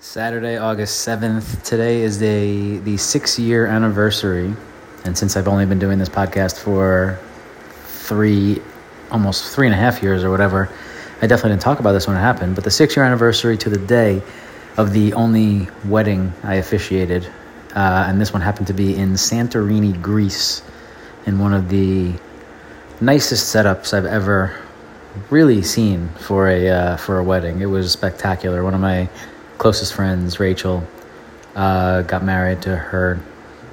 Saturday, August 7th. Today is the, the six year anniversary. And since I've only been doing this podcast for three, almost three and a half years or whatever, I definitely didn't talk about this when it happened. But the six year anniversary to the day of the only wedding I officiated. Uh, and this one happened to be in Santorini, Greece, in one of the nicest setups I've ever really seen for a uh, for a wedding. It was spectacular. One of my closest friends, Rachel, uh, got married to her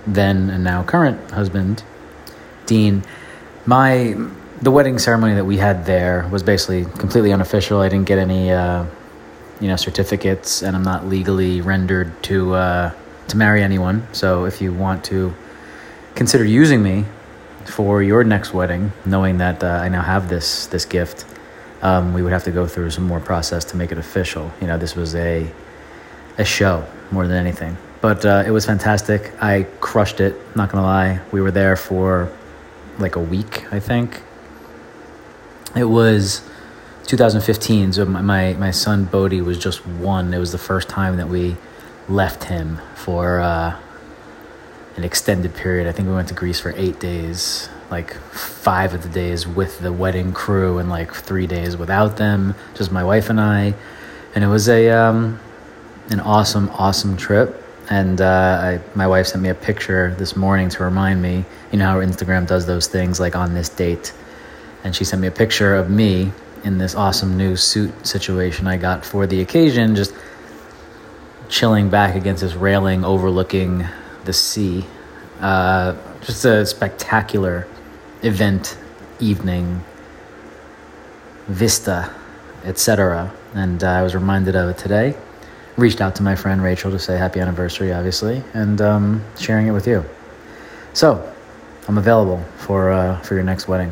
then and now current husband, Dean. My the wedding ceremony that we had there was basically completely unofficial. I didn't get any, uh, you know, certificates, and I'm not legally rendered to uh, to marry anyone. So if you want to consider using me for your next wedding, knowing that uh, I now have this this gift, um, we would have to go through some more process to make it official. You know, this was a a show more than anything. But uh, it was fantastic. I crushed it. Not gonna lie, we were there for like a week, I think. It was 2015, so my my son Bodie was just one. It was the first time that we left him for uh, an extended period. I think we went to Greece for eight days, like five of the days with the wedding crew, and like three days without them, just my wife and I. And it was a um, an awesome, awesome trip. And uh, I, my wife sent me a picture this morning to remind me. You know how Instagram does those things like on this date. And she sent me a picture of me in this awesome new suit situation I got for the occasion, just chilling back against this railing overlooking the sea. Uh, just a spectacular event, evening, vista, etc. And uh, I was reminded of it today reached out to my friend Rachel to say happy anniversary, obviously, and um, sharing it with you. So, I'm available for uh, for your next wedding.